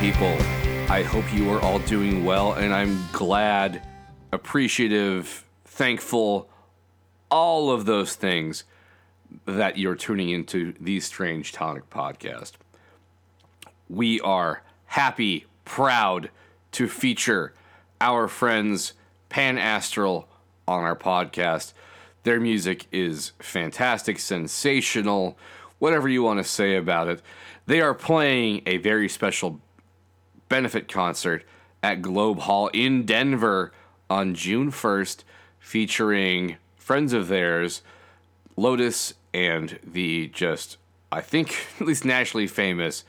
people. I hope you are all doing well, and I'm glad, appreciative, thankful, all of those things that you're tuning into the Strange Tonic podcast. We are happy, proud to feature our friends Pan Astral on our podcast. Their music is fantastic, sensational, whatever you want to say about it. They are playing a very special benefit concert at Globe Hall in Denver on June 1st, featuring friends of theirs, Lotus and the just, I think, at least nationally famous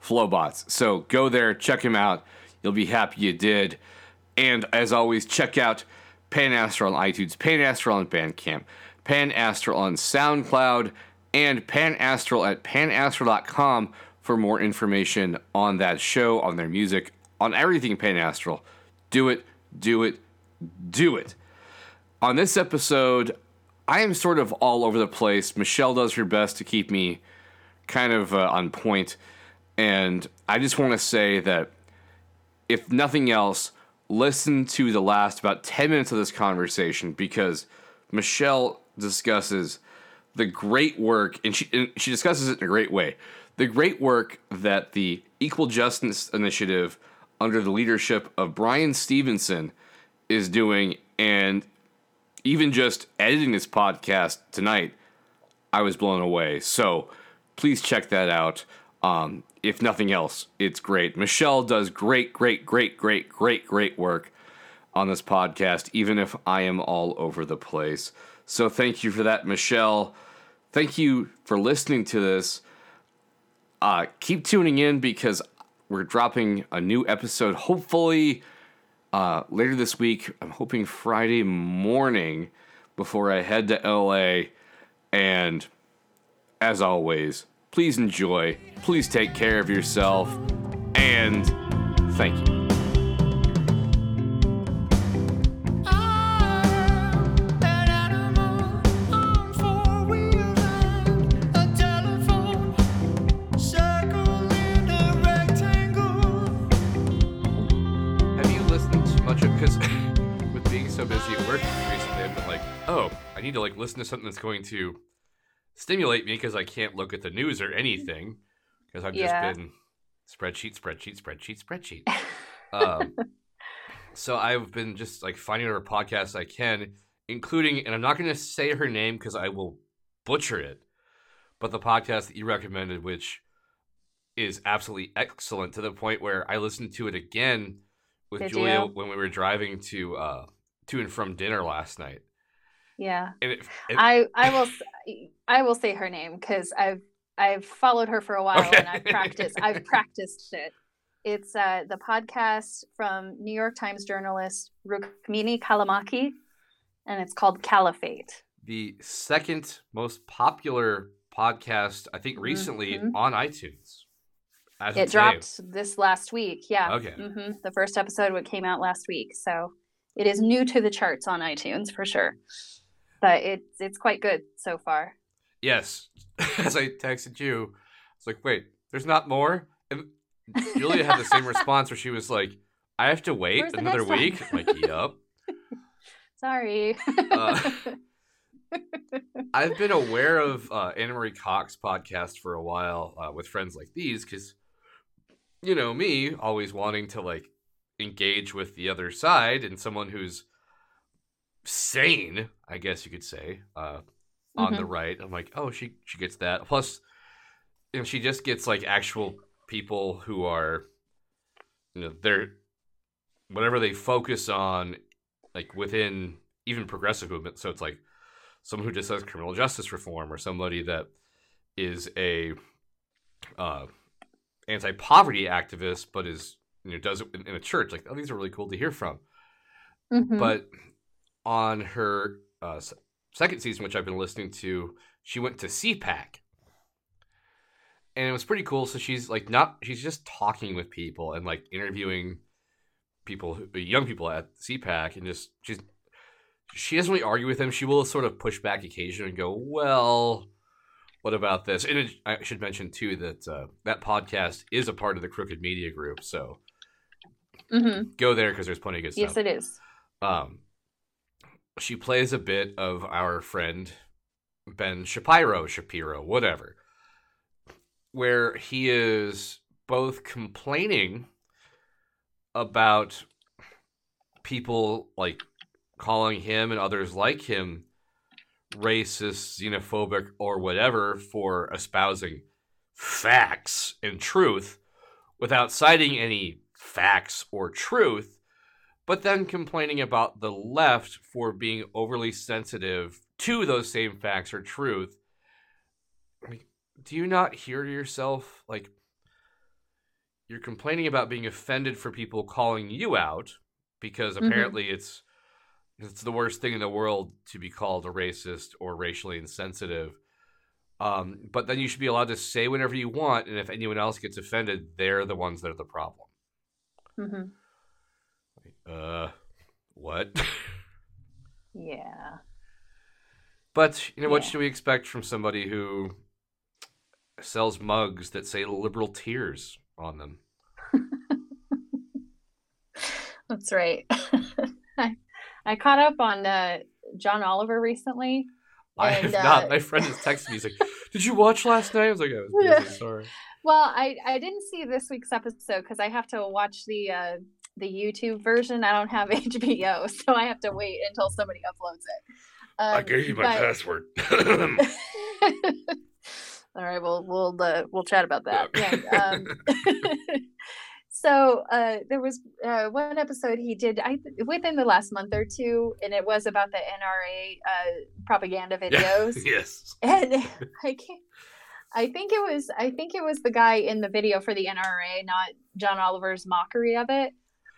Flobots. So go there, check them out. You'll be happy you did. And as always, check out Pan Astral on iTunes, Pan Astral on Bandcamp, Pan Astral on SoundCloud, and Pan Astral at panastral.com for more information on that show, on their music, on everything Pan Astral. Do it, do it, do it. On this episode, I am sort of all over the place. Michelle does her best to keep me kind of uh, on point. And I just want to say that if nothing else, listen to the last about 10 minutes of this conversation because Michelle discusses the great work, and she, and she discusses it in a great way the great work that the Equal Justice Initiative, under the leadership of Bryan Stevenson, is doing. And even just editing this podcast tonight, I was blown away. So please check that out. Um, if nothing else, it's great. Michelle does great, great, great, great, great, great work on this podcast, even if I am all over the place. So thank you for that, Michelle. Thank you for listening to this. Uh, keep tuning in because we're dropping a new episode hopefully uh, later this week. I'm hoping Friday morning before I head to LA. And as always, please enjoy, please take care of yourself, and thank you. Listen to something that's going to stimulate me because I can't look at the news or anything because I've Yeah. just been spreadsheet, spreadsheet, spreadsheet, spreadsheet. um, so I've been just like finding her podcasts I can, including, and I'm not going to say her name because I will butcher it, but the podcast that you recommended, which is absolutely excellent to the point where I listened to it again with Did Julia you? when we were driving to uh, to and from dinner last night. Yeah. It, it- I I will I will say her name because I've I've followed her for a while Okay. and I've practiced I've practiced it. It's uh, the podcast from New York Times journalist Rukmini Callimachi, and it's called Caliphate. the second most popular podcast, I think, recently Mhm. on iTunes. It today. dropped this last week. Yeah. Okay. hmm The first episode what came out last week, so it is new to the charts on iTunes for sure. But it's it's quite good so far. Yes. As I texted you, it's like, wait, there's not more? And Julia had the same response where she was like, I have to wait Where's another week. Like, yup. Sorry. Uh, I've been aware of uh, Ana Marie Cox podcast for a while uh, with friends like these because, you know, me always wanting to like engage with the other side and someone who's sane, I guess you could say, uh, on the right. I'm like, oh, she she gets that. Plus, you know, she just gets like actual people who are, you know, they're whatever they focus on, like within even progressive movement. So it's like someone who just does criminal justice reform or somebody that is a uh, anti-poverty activist but is you know does it in, a church like oh these are really cool to hear from Mhm. but on her uh, second season which i've been listening to she went to cpac and it was pretty cool so she's like not she's just talking with people and like interviewing people young people at cpac and just she's she doesn't really argue with them. She will sort of push back occasionally and go, "Well, what about this? And it, I should mention too that uh, that podcast is a part of the Crooked Media Group, so Mm-hmm. go there because there's plenty of good Yes, stuff. Yes, it is. Um, she plays a bit of our friend Ben Shapiro, Shapiro, whatever, where he is both complaining about people like calling him and others like him racist, xenophobic, or whatever for espousing facts and truth without citing any facts or truth, but then complaining about the left for being overly sensitive to those same facts or truth. Like, do you not hear yourself like you're complaining about being offended for people calling you out because Mhm. apparently it's it's the worst thing in the world to be called a racist or racially insensitive. Um, but then you should be allowed to say whatever you want, and if anyone else gets offended, they're the ones that are the problem. hmm Uh, what? Yeah. but you know, what Yeah. should we expect from somebody who sells mugs that say "liberal tears" on them? That's right. I, I caught up on uh, John Oliver recently. I And, have not. uh, My friend has texted me. He's like, "Did you watch last night?" I was like, "I was busy. Sorry." Well, I, I didn't see this week's episode because I have to watch the uh, the YouTube version. I don't have HBO, so I have to wait until somebody uploads it. Um, I gave you my but- password. All right, we'll we'll uh, we'll chat about that. Yeah. Yeah. Um, so uh, there was uh, one episode he did I within the last month or two, and it was about the NRA uh, propaganda videos. yes. and I can't. I think it was. I think it was the guy in the video for the NRA, not John Oliver's mockery of it.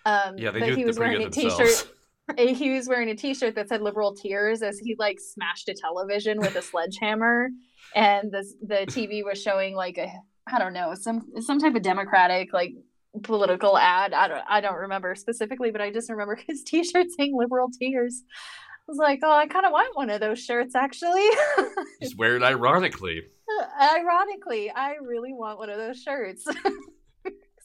Um, Yeah, they but do. he was wearing a T-shirt. he was wearing a T-shirt that said "liberal tears" as he like smashed a television with a sledgehammer, and the the TV was showing like a I don't know some some type of Democratic like political ad. I don't I don't remember specifically, but I just remember his T-shirt saying "liberal tears." I was like, oh, I kind of want one of those shirts actually. Just wear it ironically. Ironically, I really want one of those shirts.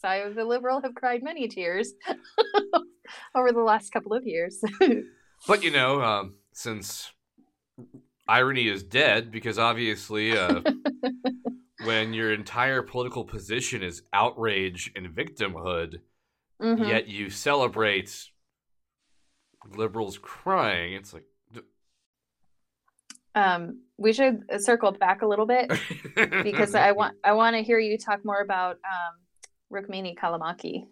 I, the liberal, have cried many tears over the last couple of years. But you know, um, since irony is dead, because obviously, uh, when your entire political position is outrage and victimhood, Mhm. yet you celebrate liberals crying, it's like Um, we should circle back a little bit because I want I want to hear you talk more about um, Rukmini Callimachi.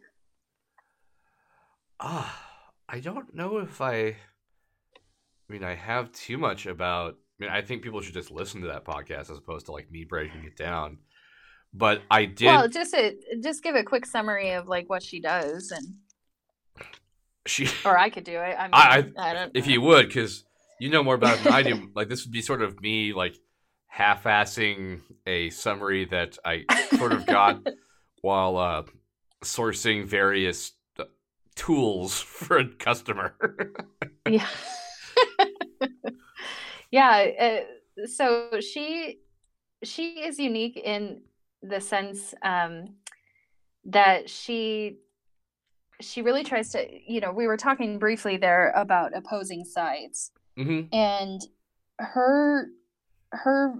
Ah, I don't know if I. I mean, I have too much about. I mean, I think people should just listen to that podcast as opposed to like me breaking it down. But I did. Well, just a, just give a quick summary of like what she does, and she, or I could do it. I mean, I- I, don't. if you would, because you know more about it than I do. Like this would be sort of me like half-assing a summary that I sort of got while uh, sourcing various uh, tools for a customer. yeah. Yeah uh, so she she is unique in the sense um that she she really tries to you know we were talking briefly there about opposing sides. Hmm and her her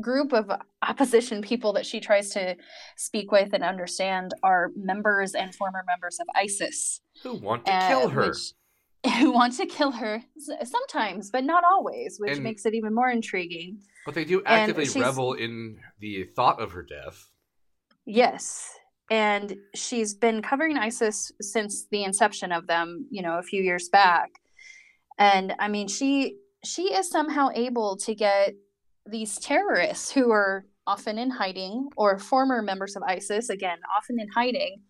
group of opposition people that she tries to speak with and understand are members and former members of ISIS Who want to uh, kill her? which- who want to kill her sometimes, but not always, which And- makes it even more intriguing. But they do actively revel in the thought of her death. Yes. And she's been covering ISIS since the inception of them, you know, a few years back. And I mean, she she is somehow able to get these terrorists who are often in hiding or former members of ISIS, again, often in hiding,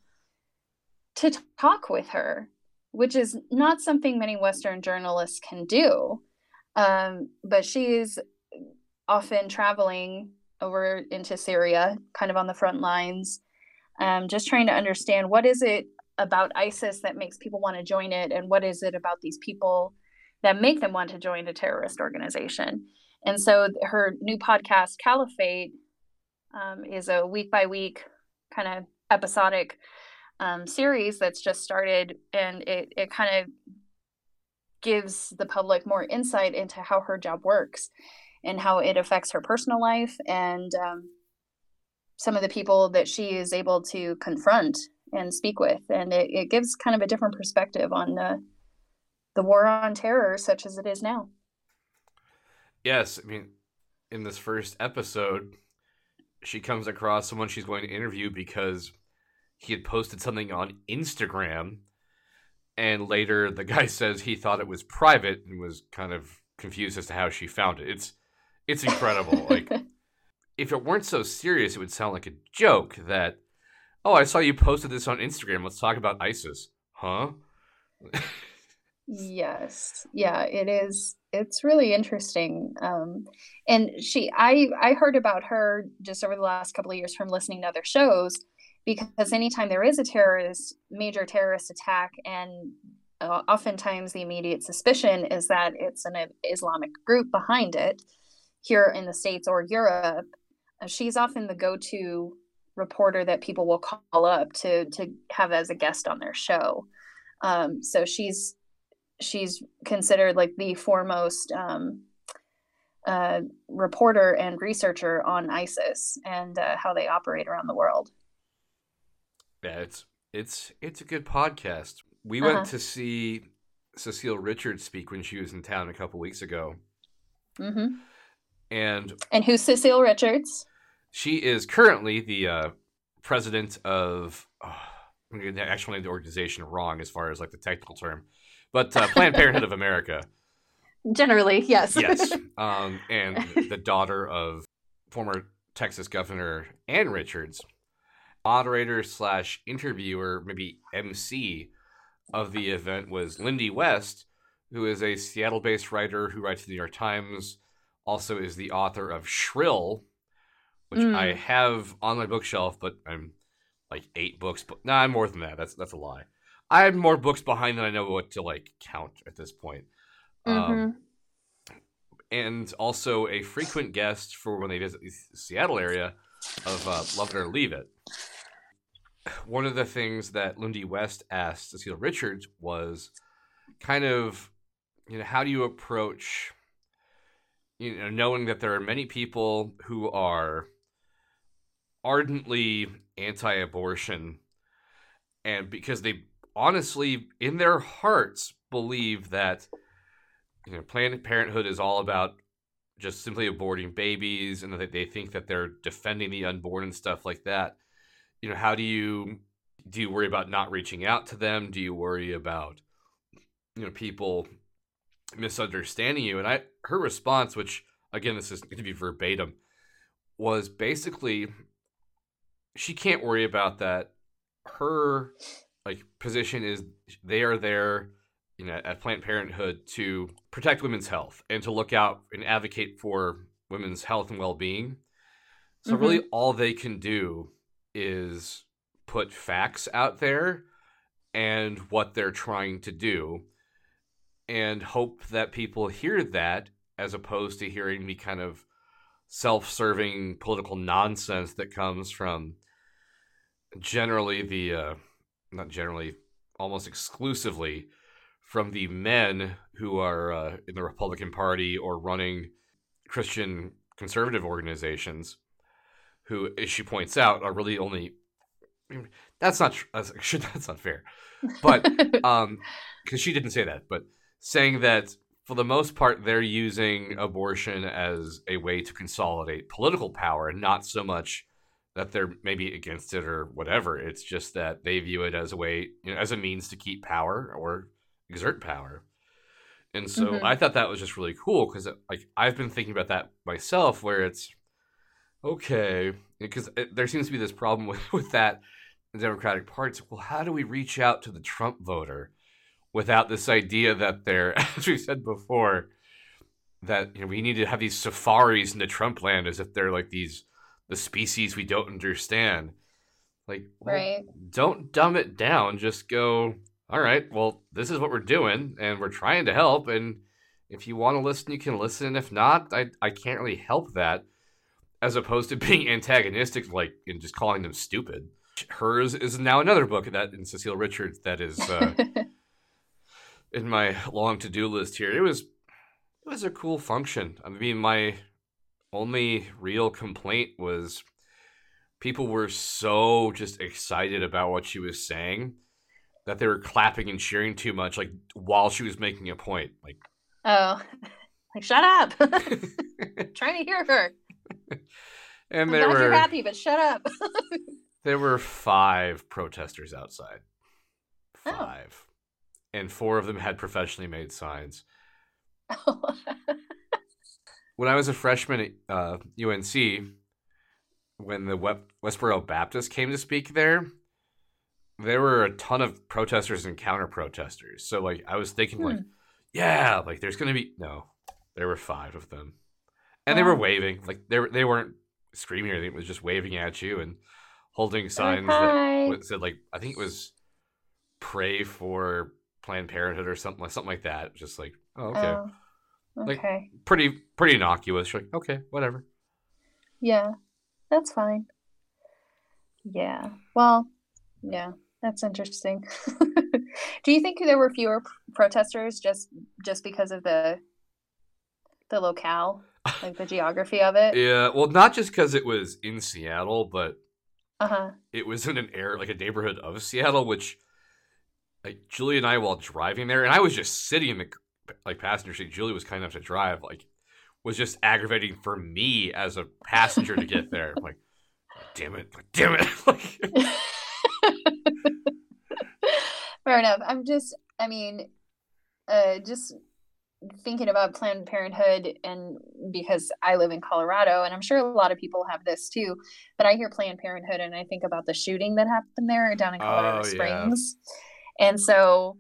to t- talk with her, which is not something many Western journalists can do. Um, but she is often traveling over into Syria, kind of on the front lines, um, just trying to understand what is it about ISIS that makes people want to join it, and what is it about these people that make them want to join a terrorist organization. And so her new podcast, Caliphate, um, is a week by week kind of episodic um, series that's just started, and it it kind of gives the public more insight into how her job works and how it affects her personal life and um, some of the people that she is able to confront and speak with. And it, it gives kind of a different perspective on the the war on terror such as it is now yes i mean in this first episode she comes across someone she's going to interview because he had posted something on instagram and later the guy says he thought it was private and was kind of confused as to how she found it it's it's incredible like if it weren't so serious it would sound like a joke that oh, I saw you posted this on Instagram. Let's talk about ISIS. Huh? yes. Yeah, it is. It's really interesting. Um, and she, I, I heard about her just over the last couple of years from listening to other shows because anytime there is a terrorist, major terrorist attack, and uh, oftentimes the immediate suspicion is that it's an Islamic group behind it here in the States or Europe, uh, she's often the go to reporter that people will call up to to have as a guest on their show. Um, so she's she's considered like the foremost um, uh, reporter and researcher on ISIS and uh, how they operate around the world. Yeah, it's it's it's a good podcast. We uh-huh. went to see Cecile Richards speak when she was in town a couple weeks ago. Mm-hmm. And and who's Cecile Richards? She is currently the uh, president of. Oh, I'm going to actually name the organization wrong as far as like the technical term, but uh, Planned Parenthood of America. Generally, yes. yes, um, and the daughter of former Texas Governor Ann Richards, moderator slash interviewer, maybe MC of the event was Lindy West, who is a Seattle-based writer who writes for the New York Times. Also, is the author of Shrill, which mm. I have on my bookshelf, but I'm like eight books. But no, nah, I'm more than that. That's that's a lie. I have more books behind than I know what to like count at this point. Um, mm-hmm. Um, and also a frequent guest for when they visit the Seattle area of uh, Love It or Leave It. One of the things that Lindy West asked Cecile Richards was kind of, you know, how do you approach, you know, knowing that there are many people who are ardently anti-abortion and because they honestly in their hearts believe that you know planned parenthood is all about just simply aborting babies and that they think that they're defending the unborn and stuff like that you know how do you do you worry about not reaching out to them do you worry about you know people misunderstanding you and i her response which again this is going to be verbatim was basically she can't worry about that. Her like position is they are there, you know, at Planned Parenthood to protect women's health and to look out and advocate for women's health and well-being. So mm-hmm. really all they can do is put facts out there and what they're trying to do and hope that people hear that as opposed to hearing me kind of self-serving political nonsense that comes from generally the uh, not generally almost exclusively from the men who are uh, in the Republican Party or running Christian conservative organizations, who, as she points out, are really only. That's not that's not fair, but um, because she didn't say that, but saying that for the most part they're using abortion as a way to consolidate political power, and not so much that they're maybe against it or whatever. It's just that they view it as a way, you know, as a means to keep power or exert power. And so mm-hmm. I thought that was just really cool because like I've been thinking about that myself, where it's okay because there seems to be this problem with with that the Democratic Party. Well, how do we reach out to the Trump voter without this idea that they're, as we said before, that you know we need to have these safaris into Trump land as if they're like these the species we don't understand. Like, right. Well, don't dumb it down. Just go, all right, well, this is what we're doing, and we're trying to help. And if you want to listen, you can listen. If not, I I can't really help that. As opposed to being antagonistic, like and just calling them stupid. Hers is now another book that in Cecile Richards that is uh, in my long to do list here. It was it was a cool function. I mean, my only real complaint was people were so just excited about what she was saying that they were clapping and cheering too much, like while she was making a point. Like, oh, like shut up! trying to hear her. And I'm there were you're happy, but shut up. there were five protesters outside. Oh. Five. And four of them had professionally made signs. Oh. When I was a freshman at uh, UNC, when the Westboro Baptist came to speak there, there were a ton of protesters and counter protesters. So like I was thinking like, Hmm. yeah, like there's gonna be no. There were five of them, and they were waving. Like they were- they weren't screaming or anything. It was just waving at you and holding signs like, that said like I think it was pray for Planned Parenthood or something like something like that. Just like oh okay, Oh, Like- okay. pretty pretty innocuous. You're like okay, whatever. Yeah, that's fine. Yeah. Well, yeah, that's interesting. Do you think there were fewer protesters just just because of the the locale, like the geography of it? Yeah, well, not just because it was in Seattle, but Uh-huh. it was in an area like a neighborhood of Seattle, which like Julie and I while driving there, and I was just sitting in the like passenger seat. Julie was kind enough to drive, like was just aggravating for me as a passenger to get there. Like, damn it, damn it! like, Fair enough. I'm just, I mean, uh, just thinking about Planned Parenthood, and because I live in Colorado, and I'm sure a lot of people have this too, but I hear Planned Parenthood and I think about the shooting that happened there down in Colorado Oh, yeah. Springs. And so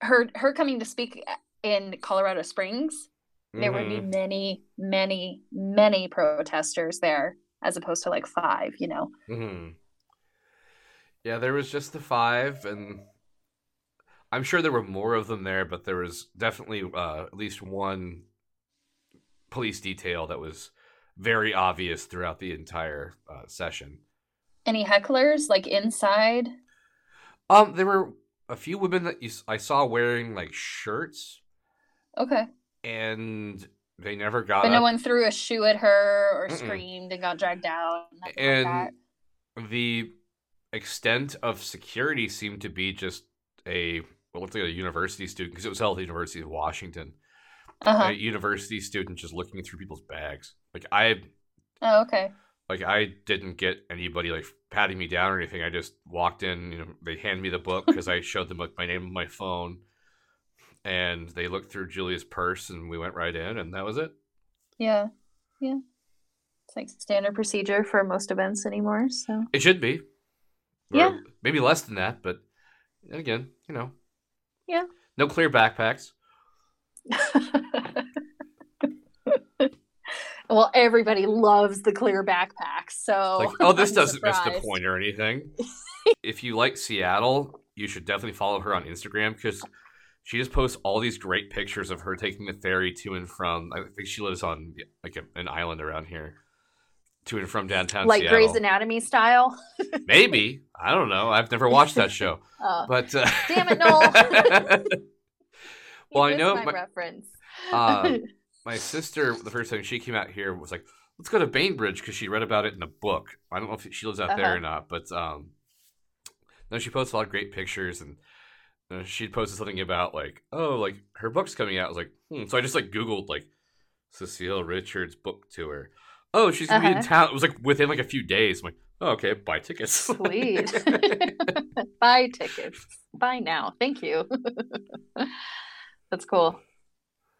her her coming to speak in Colorado Springs, there would be mhm. many, many, many protesters there as opposed to like five, you know. Mhm. Yeah, there was just the five, and I'm sure there were more of them there, but there was definitely uh, at least one police detail that was very obvious throughout the entire uh, session. Any hecklers like inside? Um, there were a few women that you, I saw wearing like shirts, Okay. and they never got But no up. one threw a shoe at her or Mm-mm. screamed and got dragged out. nothing like and the extent of security seemed to be just a what looked like a university student because it was held at the University of Washington. Uh-huh. A university student just looking through people's bags. Like I Oh, okay. like I didn't get anybody like patting me down or anything. I just walked in. You know, they handed me the book because I showed them like my name on my phone, and they looked through Julia's purse, and we went right in, and that was it. Yeah. Yeah. It's like standard procedure for most events anymore. So It should be. Or Yeah. Maybe less than that, but again, you know. Yeah. No clear backpacks. well, everybody loves the clear backpacks. So Like, oh, this I'm doesn't miss the point or anything. if you like Seattle, you should definitely follow her on Instagram because she just posts all these great pictures of her taking the ferry to and from. I think she lives on like a, an island around here, to and from downtown Like Seattle. Grey's Anatomy style. Maybe I don't know. I've never watched that show, Uh, but uh, Damn it, Noel. Well, I know my my- reference. uh, my sister, the first time she came out here, was like, "Let's go to Bainbridge" because she read about it in a book. I don't know if she lives out there Uh-huh. or not, but um, no, she posts a lot of great pictures, and uh, she posted something about like, oh, like her book's coming out. I was like, hmm. so I just like Googled like Cecile Richards book tour. Oh, she's gonna be in Uh-huh. town. It was like within like a few days. I'm like, oh, okay, buy tickets. Sweet. Buy tickets. Buy now. Thank you. That's cool.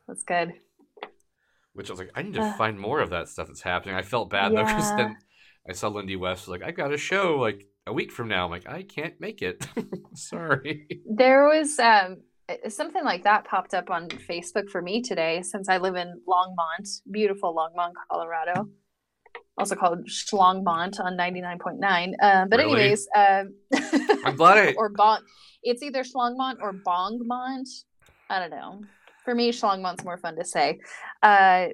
That's good. Which I was like, I need to Uh, find more of that stuff that's happening. I felt bad though because then I saw Lindy West was like, I got a show like a week from now. I'm like, I can't make it. Sorry. There was um uh, something like that popped up on Facebook for me today since I live in Longmont, beautiful Longmont, Colorado. Also called Schlongmont on 99.9. Um, but Really? anyways, um, I'm glad I or Bon it's either Schlongmont or Bongmont. I don't know. For me, Schlongmont's more fun to say. Uh,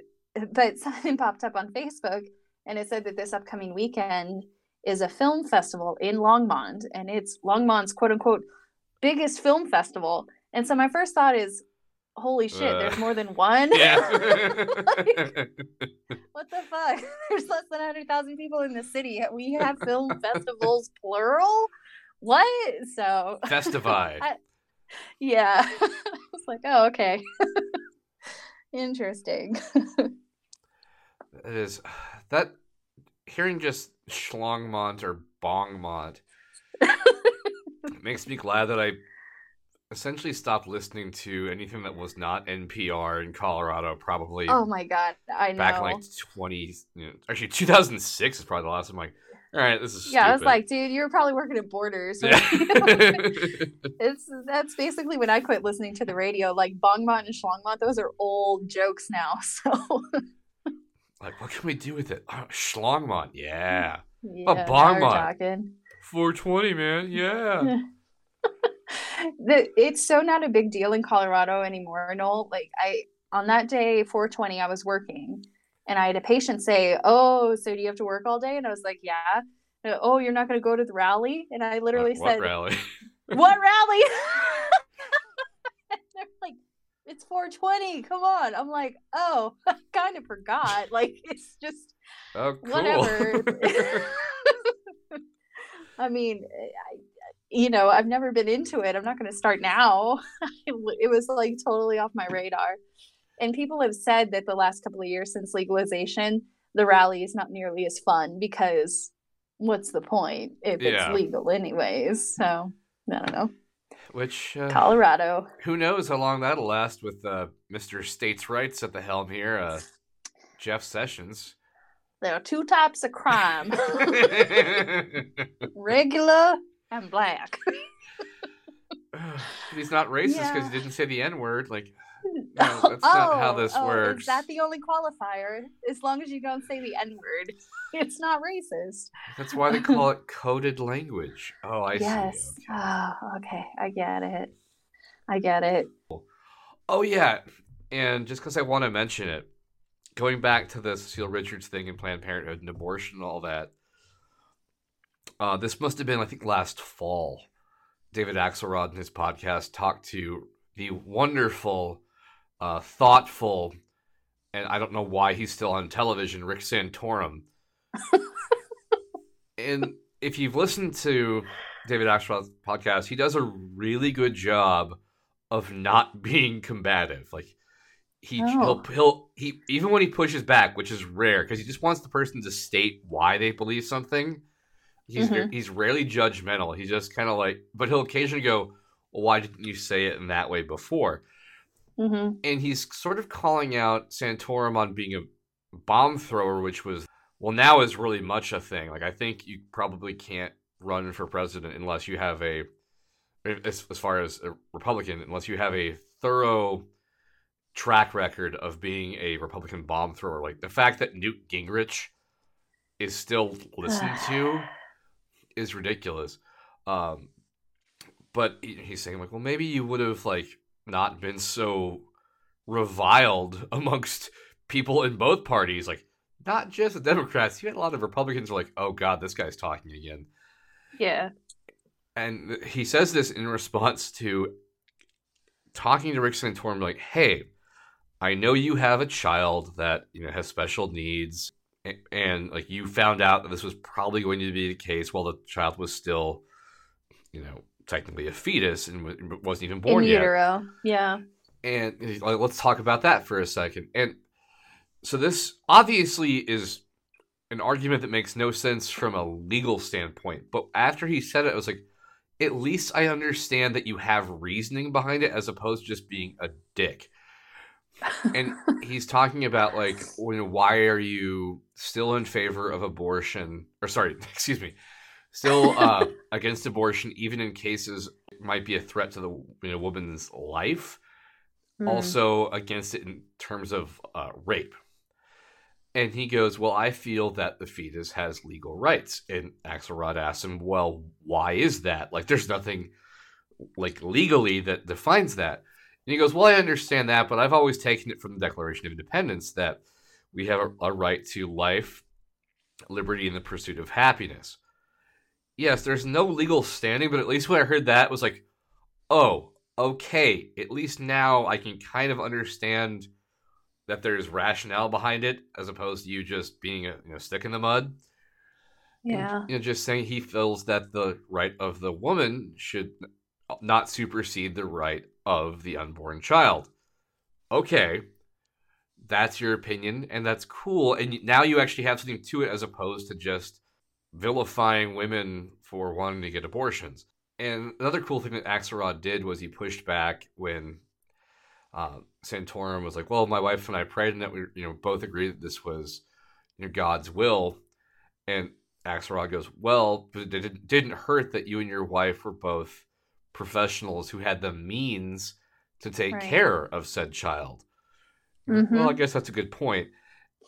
but something popped up on Facebook and it said that this upcoming weekend is a film festival in Longmont and it's Longmont's quote unquote biggest film festival. And so my first thought is, holy shit, uh, there's more than one? Yeah. like, what the fuck? There's less than 100,000 people in the city. We have film festivals, plural? What? So. Festivied. I, yeah. Like, oh, okay. Interesting. it is. That. Hearing just Schlongmont or Bongmont makes me glad that I essentially stopped listening to anything that was not NPR in Colorado. Probably. Oh my god, I know. Back in like twenty, you know, actually two thousand six is probably the last. I'm like, all right, this is. Yeah, stupid. I was like, dude, you're probably working at Borders. Yeah. it's that's basically when I quit listening to the radio. Like Bongmont and Schlongmont, those are old jokes now. So. like, what can we do with it? Oh, Schlongmont, yeah. Yeah, oh, Bongmont. 420, man, yeah. the, it's so not a big deal in Colorado anymore. No, like I on that day 420 I was working and I had a patient say, "Oh, so do you have to work all day?" And I was like, "Yeah." And, oh, you're not going to go to the rally? And I literally what, said, "What rally? what rally?" they're like, "It's 420. Come on." I'm like, "Oh, I kind of forgot. Like it's just oh, cool. whatever." I mean, I, you know, I've never been into it. I'm not going to start now. it was like totally off my radar. And people have said that the last couple of years since legalization, the rally is not nearly as fun because what's the point if yeah. it's legal anyways? So I don't know. Which uh, Colorado? Who knows how long that'll last with uh, Mr. States' Rights at the helm here, uh, Jeff Sessions. There are two types of crime: regular and black. He's not racist because yeah. he didn't say the N word. Like, no, that's oh, not how this oh, works. Is that the only qualifier? As long as you don't say the N word, it's not racist. That's why they call it coded language. Oh, I yes. see. Okay. Oh, okay. I get it. I get it. Oh, yeah. And just because I want to mention it, going back to the Cecile Richards thing and Planned Parenthood and abortion and all that, uh, this must have been, I think, last fall. David Axelrod in his podcast talked to the wonderful, uh, thoughtful, and I don't know why he's still on television, Rick Santorum. and if you've listened to David Axelrod's podcast, he does a really good job of not being combative. Like he oh. he'll he'll he even when he pushes back, which is rare because he just wants the person to state why they believe something. He's mm-hmm. he's rarely judgmental. He's just kind of like, but he'll occasionally go, well, "Why didn't you say it in that way before?" Mm-hmm. And he's sort of calling out Santorum on being a bomb thrower, which was well now is really much a thing. Like I think you probably can't run for president unless you have a as, as far as a Republican unless you have a thorough track record of being a Republican bomb thrower. Like the fact that Newt Gingrich is still listened to is ridiculous. Um, but he's saying like, well, maybe you would have like not been so reviled amongst people in both parties, like not just the Democrats. You had a lot of Republicans were like, oh god, this guy's talking again. Yeah. And he says this in response to talking to Rick Santorum, like, hey, I know you have a child that you know has special needs and like you found out that this was probably going to be the case while the child was still, you know, technically a fetus and wasn't even born In utero. yet. Yeah. And like, let's talk about that for a second. And so this obviously is an argument that makes no sense from a legal standpoint. But after he said it, I was like, at least I understand that you have reasoning behind it as opposed to just being a dick and he's talking about like why are you still in favor of abortion or sorry excuse me still uh, against abortion even in cases might be a threat to the you know, woman's life. Mm. also against it in terms of uh, rape. And he goes well i feel that the fetus has legal rights. And axelrod asks him well why is that? Like there's nothing like legally that defines that. And he goes, Well, I understand that, but I've always taken it from the Declaration of Independence that we have a, a right to life, liberty, and the pursuit of happiness. Yes, there's no legal standing, but at least when I heard that, it was like, oh, okay. At least now I can kind of understand that there's rationale behind it, as opposed to you just being a you know, stick in the mud. Yeah. And, you know, just saying he feels that the right of the woman should not supersede the right of the unborn child. Okay, that's your opinion, and that's cool. And now you actually have something to it as opposed to just vilifying women for wanting to get abortions. And another cool thing that Axelrod did was he pushed back when uh, Santorum was like, "Well, my wife and I prayed, and that we, you know, both agreed that this was, you know, God's will." And Axelrod goes, "Well, but it didn't hurt that you and your wife were both professionals who had the means to take right. care of said child." Mm-hmm. Well, I guess that's a good point.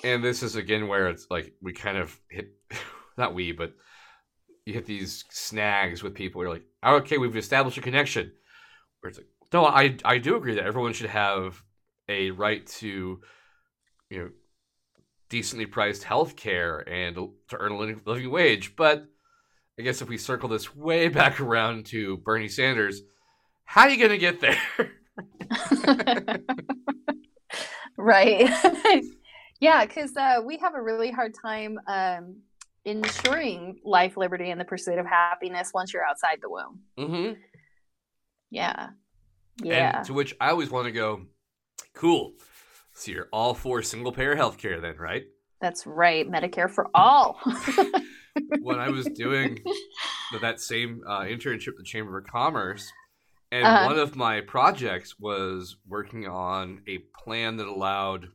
And this is again where it's like we kind of hit, not we, but you hit these snags with people. You're like, okay, we've established a connection. Where it's like, no, I I do agree that everyone should have a right to, you know, decently priced health care and to earn a living wage. But I guess if we circle this way back around to Bernie Sanders, how are you going to get there? right. yeah, because uh, we have a really hard time um, ensuring life, liberty, and the pursuit of happiness once you're outside the womb. Mm-hmm. Yeah. Yeah. And to which I always want to go, cool. So you're all for single payer healthcare then, right? That's right. Medicare for all. when I was doing that same uh, internship at the Chamber of Commerce, and uh-huh. one of my projects was working on a plan that allowed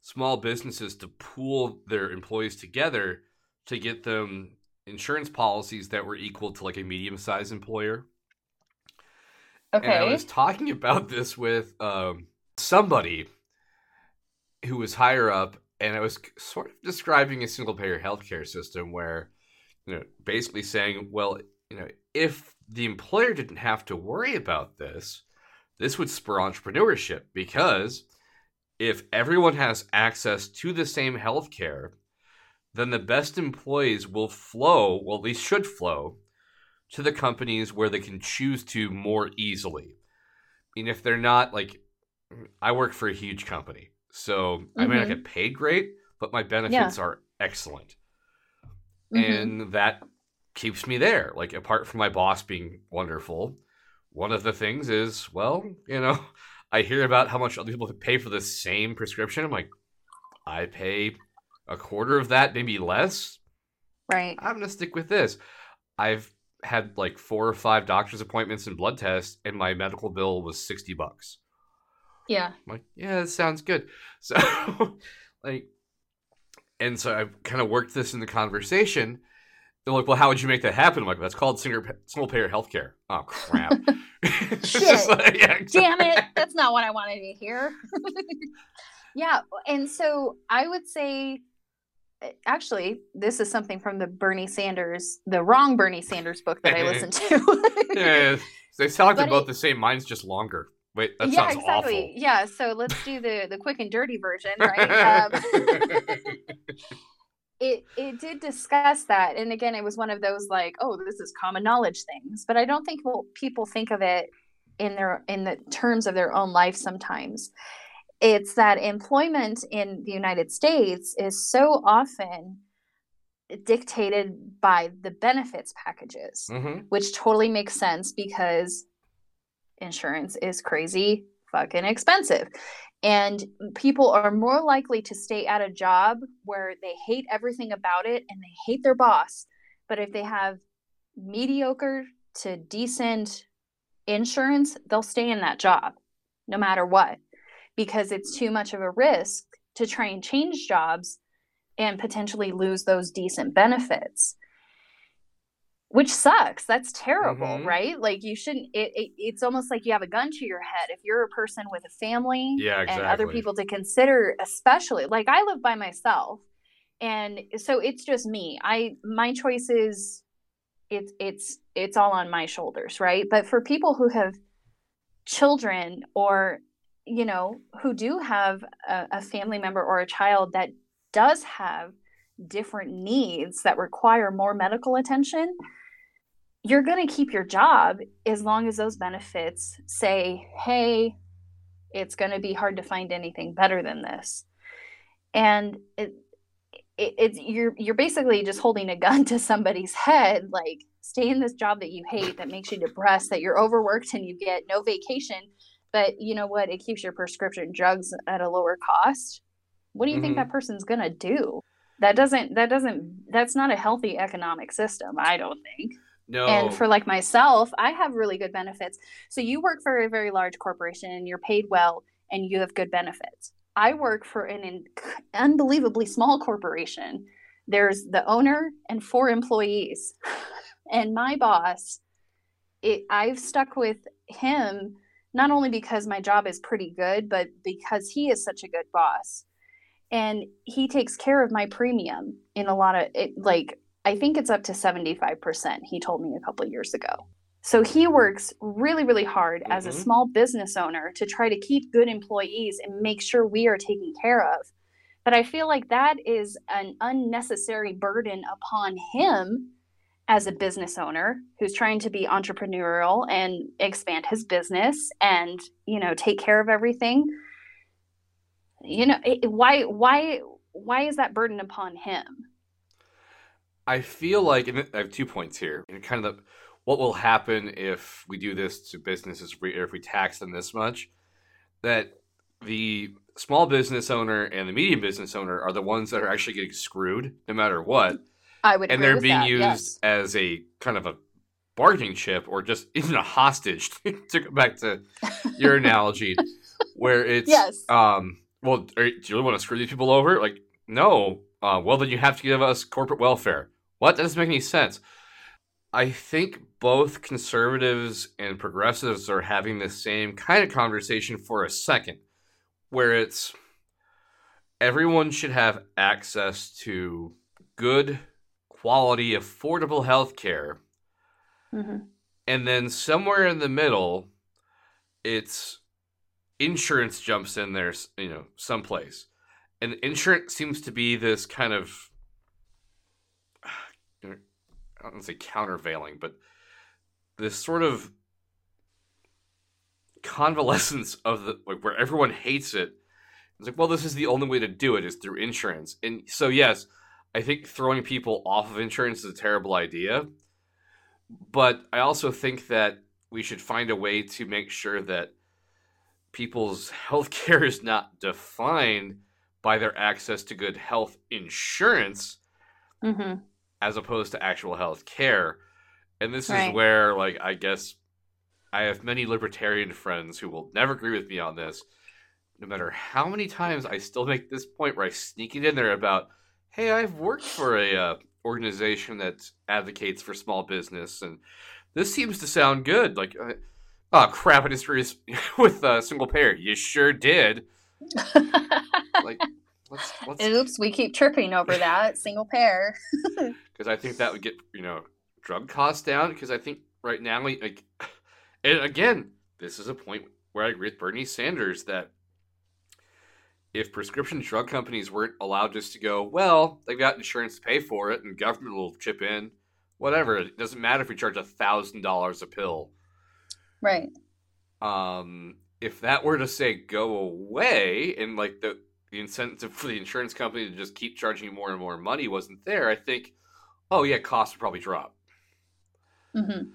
small businesses to pool their employees together to get them insurance policies that were equal to like a medium sized employer. Okay. And I was talking about this with um, somebody who was higher up, and I was sort of describing a single payer healthcare system where, you know, basically saying, well, you know, if the employer didn't have to worry about this, this would spur entrepreneurship because if everyone has access to the same healthcare, then the best employees will flow, well, at least should flow, to the companies where they can choose to more easily. I mean, if they're not like, I work for a huge company, so mm-hmm. I may not get paid great, but my benefits yeah. are excellent. Mm-hmm. And that keeps me there. Like apart from my boss being wonderful, one of the things is, well, you know, I hear about how much other people pay for the same prescription. I'm like, I pay a quarter of that, maybe less. Right. I'm gonna stick with this. I've had like four or five doctor's appointments and blood tests, and my medical bill was sixty bucks. Yeah. I'm like, yeah, that sounds good. So, like, and so I kind of worked this in the conversation, they're like, well, how would you make that happen? I'm like, that's called single, single payer healthcare. Oh, crap. Shit. Like, yeah, exactly. Damn it. That's not what I wanted to hear. yeah. And so I would say, actually, this is something from the Bernie Sanders, the wrong Bernie Sanders book that I listened to. yeah. They sound like they're both the same. Mine's just longer. Wait, that yeah, sounds exactly. awful. Yeah, so let's do the the quick and dirty version, right? Um, it it did discuss that and again it was one of those like oh this is common knowledge things but i don't think well, people think of it in their in the terms of their own life sometimes it's that employment in the united states is so often dictated by the benefits packages mm-hmm. which totally makes sense because insurance is crazy fucking expensive and people are more likely to stay at a job where they hate everything about it and they hate their boss. But if they have mediocre to decent insurance, they'll stay in that job no matter what because it's too much of a risk to try and change jobs and potentially lose those decent benefits which sucks. That's terrible mm-hmm. right? Like you shouldn't it, it, it's almost like you have a gun to your head. If you're a person with a family yeah, exactly. and other people to consider especially like i live by myself and so it's just me. I my choices it's it's it's all on my shoulders right? But for people who have children or you know who do have a, a family member or a child that does have different needs that require more medical attention you're going to keep your job as long as those benefits say hey it's going to be hard to find anything better than this. And it, it, it's you're you're basically just holding a gun to somebody's head like stay in this job that you hate that makes you depressed that you're overworked and you get no vacation but you know what it keeps your prescription drugs at a lower cost what do you mm-hmm. think that person's going to do that doesn't that doesn't that's not a healthy economic system i don't think no. And for like myself, I have really good benefits. So you work for a very large corporation and you're paid well and you have good benefits. I work for an in- unbelievably small corporation. There's the owner and four employees. And my boss, it, I've stuck with him not only because my job is pretty good, but because he is such a good boss. And he takes care of my premium in a lot of it, like I think it's up to 75%, he told me a couple years ago. So he works really, really hard mm-hmm. as a mm-hmm. small business owner to try to keep good employees and make sure we are taken care of. But I feel like that is an unnecessary burden upon him as a business owner who's trying to be entrepreneurial and expand his business and, you know, take care of everything. You know, why why why is that burden upon him? I feel like, I have two points here, and kind of the, what will happen if we do this to businesses, if we tax them this much, that the small business owner and the medium business owner are the ones that are actually getting screwed no matter what. I would, and they're being that, used yes. as a kind of a bargaining chip or just even a hostage. to go back to your analogy, where it's yes, um, well, do you really want to screw these people over? Like, no. Uh, well, then you have to give us corporate welfare. What? That doesn't make any sense. I think both conservatives and progressives are having the same kind of conversation for a second, where it's everyone should have access to good, quality, affordable health care. Mm-hmm. And then somewhere in the middle, it's insurance jumps in there, you know, someplace. And insurance seems to be this kind of I don't want to say countervailing, but this sort of convalescence of the like where everyone hates it. It's like, well, this is the only way to do it is through insurance. And so yes, I think throwing people off of insurance is a terrible idea. But I also think that we should find a way to make sure that people's health care is not defined by their access to good health insurance. Mm-hmm as opposed to actual health care. And this right. is where, like, I guess I have many libertarian friends who will never agree with me on this. No matter how many times I still make this point where I sneak it in there about, hey, I've worked for a uh, organization that advocates for small business, and this seems to sound good. Like, uh, oh crap, I just with a single payer. You sure did. like, let's, let's... Oops, we keep tripping over that single pair. Because I think that would get you know drug costs down. Because I think right now, like, and again, this is a point where I agree with Bernie Sanders that if prescription drug companies weren't allowed just to go, well, they've got insurance to pay for it, and government will chip in, whatever. It doesn't matter if we charge a thousand dollars a pill. Right. Um, if that were to say go away, and like the the incentive for the insurance company to just keep charging you more and more money wasn't there, I think, oh yeah, costs would probably drop. Mm-hmm.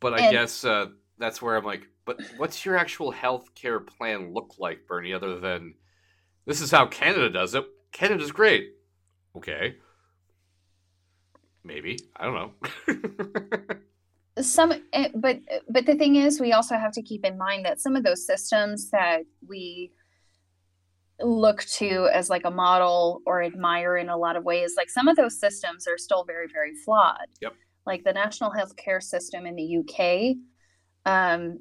But I and, guess uh, that's where I'm like, but what's your actual health care plan look like, Bernie? Other than this is how Canada does it. Canada's great. Okay. Maybe I don't know. some eh, but but the thing is we also have to keep in mind that some of those systems that we look to as like a model or admire in a lot of ways like some of those systems are still very very flawed yep like the national health care system in the uk um,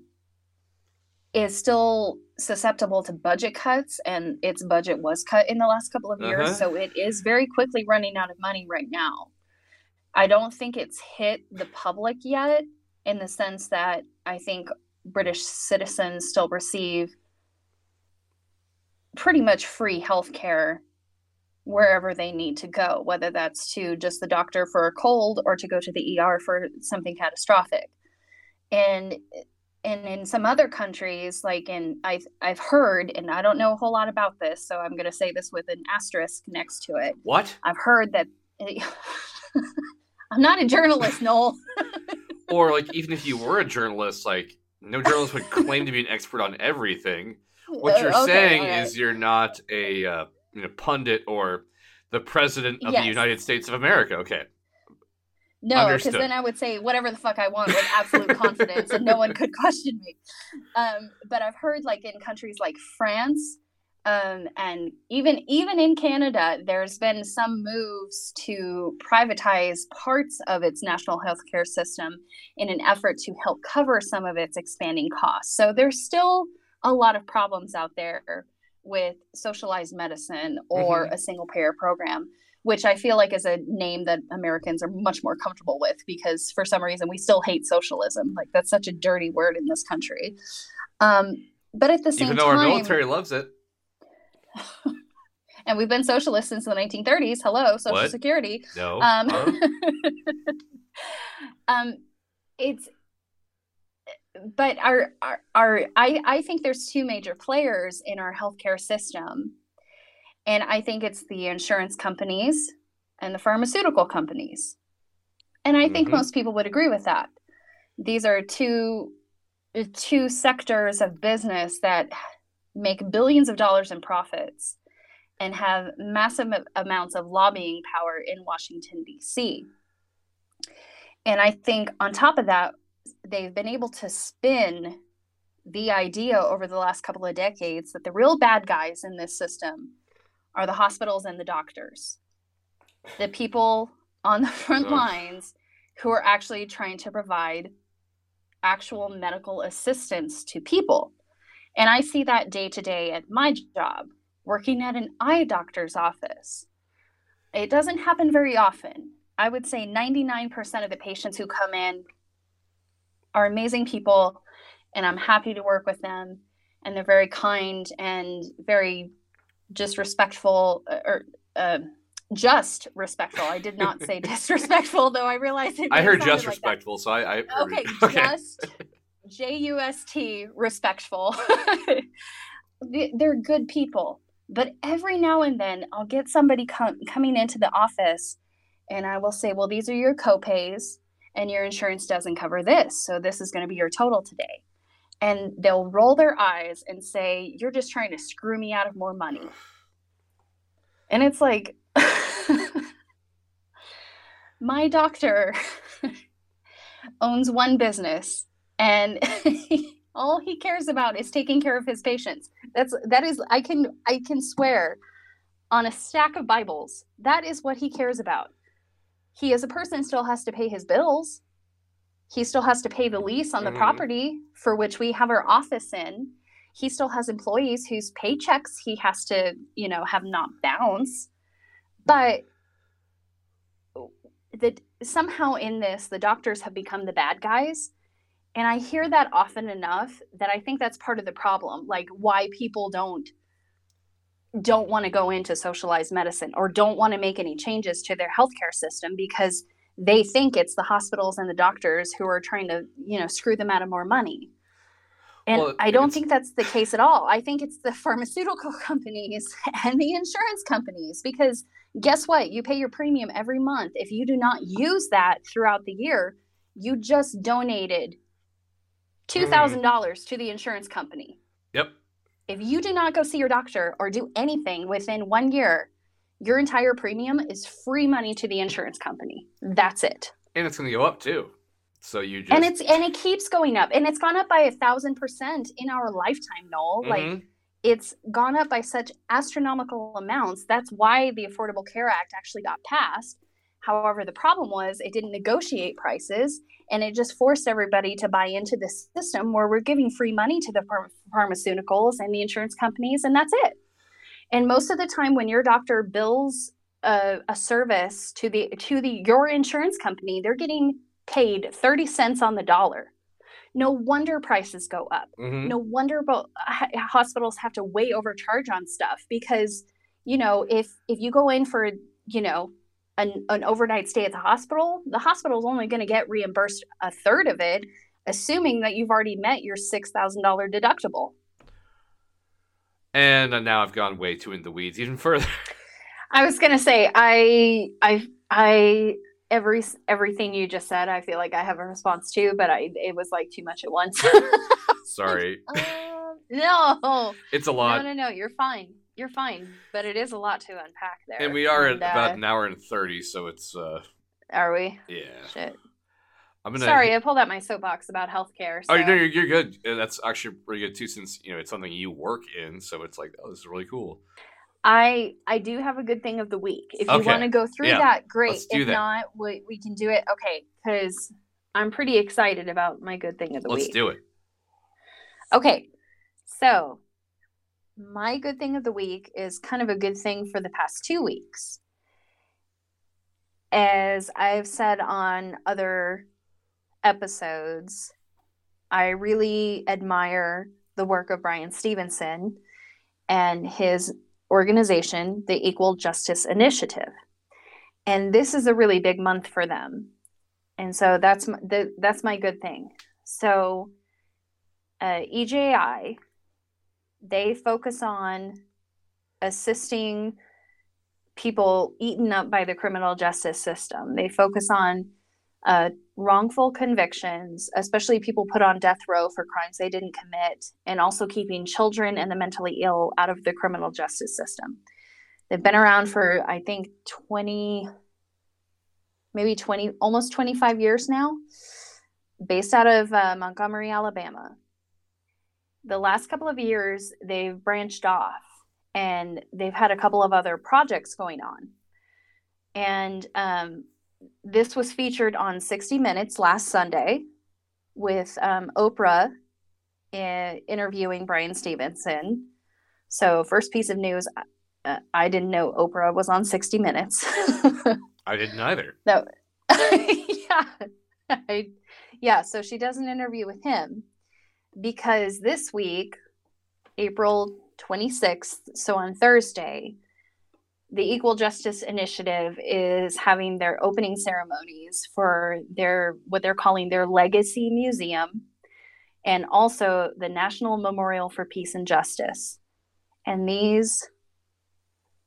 is still susceptible to budget cuts and its budget was cut in the last couple of years uh-huh. so it is very quickly running out of money right now i don't think it's hit the public yet in the sense that i think British citizens still receive pretty much free health care wherever they need to go, whether that's to just the doctor for a cold or to go to the ER for something catastrophic. And and in some other countries, like in I've I've heard, and I don't know a whole lot about this, so I'm going to say this with an asterisk next to it. What? I've heard that. I'm not a journalist, Noel. or like even if you were a journalist, like no journalist would claim to be an expert on everything. What you're uh, okay, saying right. is you're not a uh, you know, pundit or the president of yes. the United States of America. Okay. No, because then I would say whatever the fuck I want with absolute confidence, and no one could question me. Um, but I've heard like in countries like France, um, and even even in Canada, there's been some moves to privatize parts of its national healthcare system in an effort to help cover some of its expanding costs. So there's still a lot of problems out there with socialized medicine or mm-hmm. a single payer program which I feel like is a name that Americans are much more comfortable with because for some reason we still hate socialism. Like that's such a dirty word in this country. Um, but at the same time. even though time, our military loves it, and we've been socialists since the 1930s. Hello, Social what? Security. No. Um, huh? um, it's but our, our our I I think there's two major players in our healthcare system and I think it's the insurance companies and the pharmaceutical companies. And I think mm-hmm. most people would agree with that. These are two two sectors of business that make billions of dollars in profits and have massive amounts of lobbying power in Washington D.C. And I think on top of that, they've been able to spin the idea over the last couple of decades that the real bad guys in this system are the hospitals and the doctors, the people on the front lines who are actually trying to provide actual medical assistance to people. And I see that day to day at my job, working at an eye doctor's office. It doesn't happen very often. I would say 99% of the patients who come in are amazing people, and I'm happy to work with them. And they're very kind and very just respectful uh, or uh, just respectful. I did not say disrespectful, though. I realized it. I heard just like respectful, that. so I, I okay, okay, just J U S T respectful. They're good people, but every now and then I'll get somebody com- coming into the office, and I will say, "Well, these are your copays, and your insurance doesn't cover this, so this is going to be your total today." And they'll roll their eyes and say, You're just trying to screw me out of more money. And it's like, my doctor owns one business and all he cares about is taking care of his patients. That's that is I can I can swear on a stack of Bibles. That is what he cares about. He as a person still has to pay his bills he still has to pay the lease on the mm-hmm. property for which we have our office in. He still has employees whose paychecks he has to, you know, have not bounce. But that somehow in this, the doctors have become the bad guys. And I hear that often enough that I think that's part of the problem. Like why people don't don't want to go into socialized medicine or don't want to make any changes to their healthcare system because they think it's the hospitals and the doctors who are trying to you know screw them out of more money. And well, i don't think that's the case at all. I think it's the pharmaceutical companies and the insurance companies because guess what? You pay your premium every month. If you do not use that throughout the year you just donated $2000 mm. to the insurance company. Yep. If you do not go see your doctor or do anything within one year your entire premium is free money to the insurance company. That's it. And it's going to go up too. So you just and it's and it keeps going up, and it's gone up by a thousand percent in our lifetime, Noel. Mm-hmm. Like it's gone up by such astronomical amounts. That's why the Affordable Care Act actually got passed. However, the problem was it didn't negotiate prices and it just forced everybody to buy into this system where we're giving free money to the pharmaceuticals and the insurance companies, and that's it. And most of the time, when your doctor bills a, a service to the to the your insurance company, they're getting paid thirty cents on the dollar. no wonder prices go up. Mhm. No wonder bo- hospitals have to way overcharge on stuff because you know if if you go in for you know an, an overnight stay at the hospital, the hospital is only going to get reimbursed a third of it, assuming that you've already met your six thousand dollar deductible. And uh, now I've gone way too in the weeds even further. I was gonna say I I I every everything you just said I feel like I have a response to, but I it was like too much at once. Sorry. Um, no, It's a lot. no, no. No. You're fine. You're fine. But it is a lot to unpack there. And we are at And, about uh, an hour and 30, so it's, uh, Are we? yeah. Shit. I'm gonna. Sorry, I pulled out my soapbox about healthcare. Oh, no, you're, you're good. That's actually pretty good too, since you know it's something you work in. So it's like, oh, this is really cool. I I do have a good thing of the week. If you want to go through Yeah. that, great. Let's do if that. not, we, we can do it. Okay, because I'm pretty excited about my good thing of the week. Let's do it. Okay, so my good thing of the week is kind of a good thing for the past two weeks. As I've said on other episodes, I really admire the work of Bryan Stevenson and his organization, the Equal Justice Initiative. And this is a really big month for them. And so that's my, the, that's my good thing. So uh, EJI, they focus on assisting people eaten up by the criminal justice system. They focus on uh, wrongful convictions, especially people put on death row for crimes they didn't commit, and also keeping children and the mentally ill out of the criminal justice system. They've been around for, I think, 20, maybe 20, almost 25 years now, based out of uh, Montgomery, Alabama the last couple of years they've branched off and they've had a couple of other projects going on and um, this was featured on 60 minutes last sunday with um, oprah uh, interviewing bryan stevenson. So first piece of news uh, i didn't know oprah was on 60 minutes. I didn't either. no. Yeah. I, yeah so she does an interview with him because this week april 26th so on thursday the equal justice initiative is having their opening ceremonies for their what they're calling their legacy museum and also the national memorial for peace and justice and these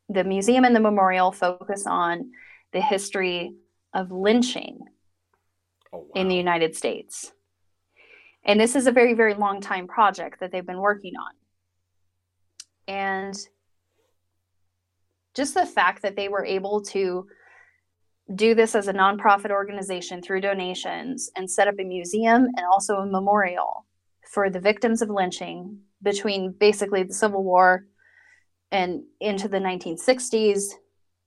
the museum and the memorial focus on the history of lynching Oh, wow. in the United States. And this is a very, very long time project that they've been working on. And just the fact that they were able to do this as a nonprofit organization through donations and set up a museum and also a memorial for the victims of lynching between basically the Civil War and into the 1960s,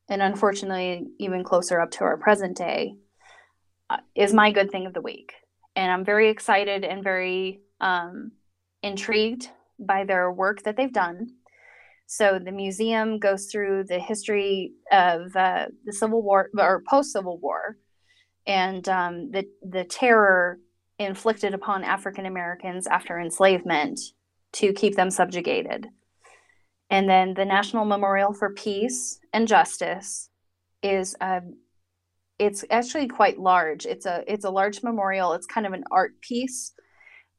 and unfortunately, even closer up to our present day uh, is my good thing of the week. And I'm very excited and very um, intrigued by their work that they've done. So the museum goes through the history of uh, the Civil War or post Civil War, and um, the the terror inflicted upon African Americans after enslavement to keep them subjugated. And then the National Memorial for Peace and Justice is uh, it's actually quite large. It's a it's a large memorial. It's kind of an art piece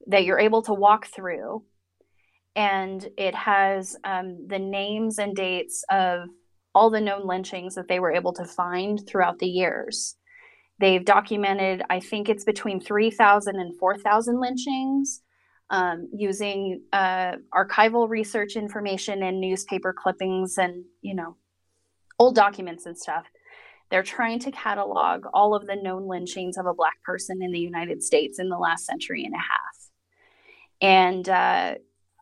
that you're able to walk through, and it has um, the names and dates of all the known lynchings that they were able to find throughout the years. They've documented, I think it's between 3,000 and 4,000 lynchings um, using uh, archival research information and newspaper clippings and, you know, old documents and stuff. They're trying to catalog all of the known lynchings of a Black person in the United States in the last century and a half. And uh,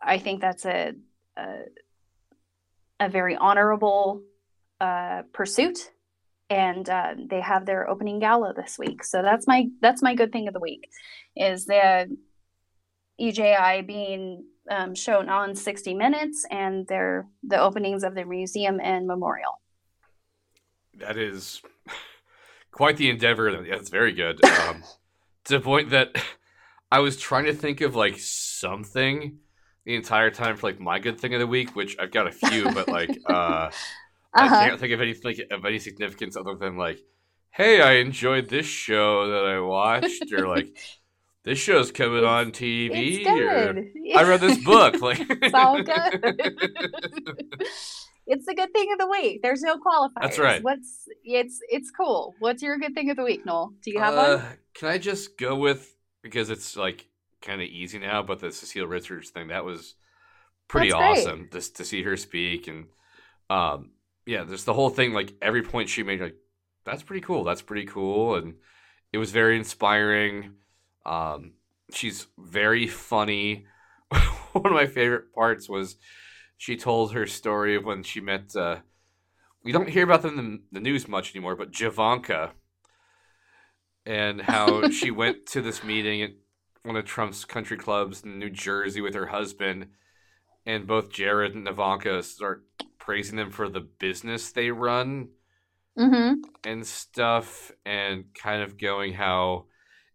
I think that's a, a, a very honorable uh, pursuit. And uh, they have their opening gala this week, so that's my that's my good thing of the week, is the EJI being um, shown on 60 Minutes and their the openings of the museum and memorial. That is quite the endeavor. That's very good. Um, to the point that I was trying to think of like something the entire time for like my good thing of the week, which I've got a few, but like uh, uh-huh. I can't think of anything of any significance other than like, hey, I enjoyed this show that I watched, or like this show's coming it's, on TV, or I read this book. Like it's all good. it's the good thing of the week. There's no qualifiers. That's right. What's it's it's cool. What's your good thing of the week, Noel? Do you have uh, one? Can I just go with because it's like kind of easy now, but the Cecile Richards thing that was pretty That's awesome just to see her speak and um yeah, there's the whole thing like every point she made like that's pretty cool. That's pretty cool and it was very inspiring. Um she's very funny. One of my favorite parts was she told her story of when she met uh we don't hear about them in the news much anymore, but Javanka and how she went to this meeting at one of Trump's country clubs in New Jersey with her husband, and both Jared and Ivanka start praising them for the business they run mm-hmm. and stuff, and kind of going how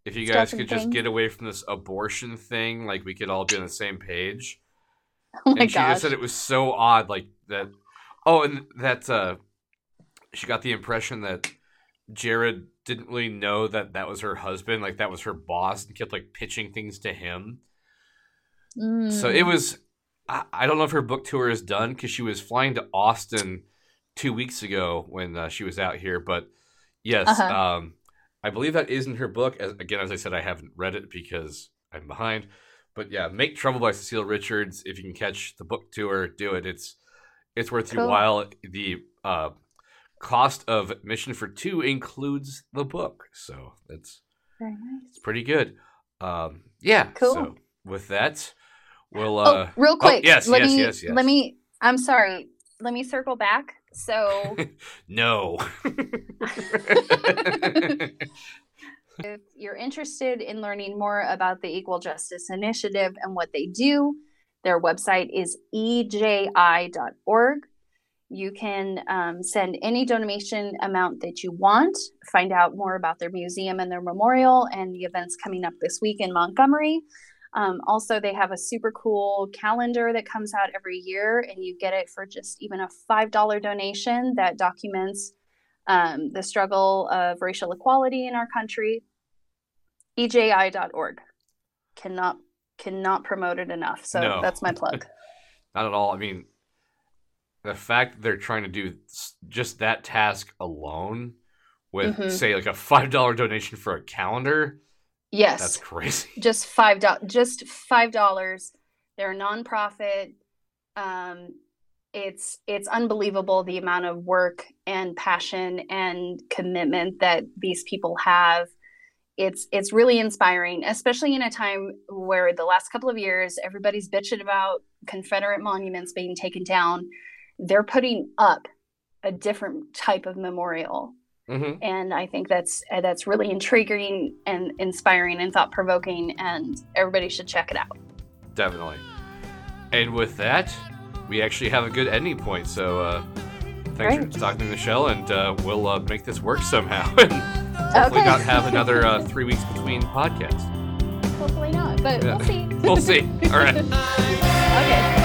if you guys could just get away from this abortion thing, like we could all be on the same page. Oh my and she gosh. just said it was so odd, like that. Oh, and that uh, she got the impression that Jared didn't really know that that was her husband, like that was her boss, and kept like pitching things to him. Mm. So it mm. was. I, I, don't know if her book tour is done because she was flying to Austin two weeks ago when uh, she was out here. But yes, uh-huh. um, I believe that is in her book. As, again, as I said, I haven't read it because I'm behind. But yeah, Make Trouble by Cecile Richards. If you can catch the book tour, do it. It's it's worth cool. your while. The uh, cost of admission for two includes the book, so that's very nice. It's pretty good. Um, yeah. Cool. So with that, we'll. Oh, uh, oh, real quick. Oh, yes. Let yes. Me, yes. Yes. Let me. I'm sorry. Let me circle back. So. no. if you're interested in learning more about the Equal Justice Initiative and what they do, their website is eji.org. You can um, send any donation amount that you want, find out more about their museum and their memorial and the events coming up this week in Montgomery. Um, also, they have a super cool calendar that comes out every year, and you get it for just even a $5 donation that documents um, the struggle of racial equality in our country. EJI.org. Cannot cannot promote it enough. So no. that's my plug. Not at all. I mean, the fact that they're trying to do just that task alone with mm-hmm. say like a five dollar donation for a calendar yes. that's crazy. Just five dollars just five dollars. They're a nonprofit. Um it's it's unbelievable the amount of work and passion and commitment that these people have. It's it's really inspiring especially in a time where the last couple of years everybody's bitching about confederate monuments being taken down they're putting up a different type of memorial. Mm-hmm. And I think that's uh, that's really intriguing and inspiring and thought provoking, and everybody should check it out. Definitely. And with that, we actually have a good ending point. So uh, thanks Great. for talking to Michelle, and uh, we'll uh, make this work somehow, and hopefully okay. not have another uh, three weeks between podcasts. Hopefully not, but yeah. we'll see. we'll see. All right. okay.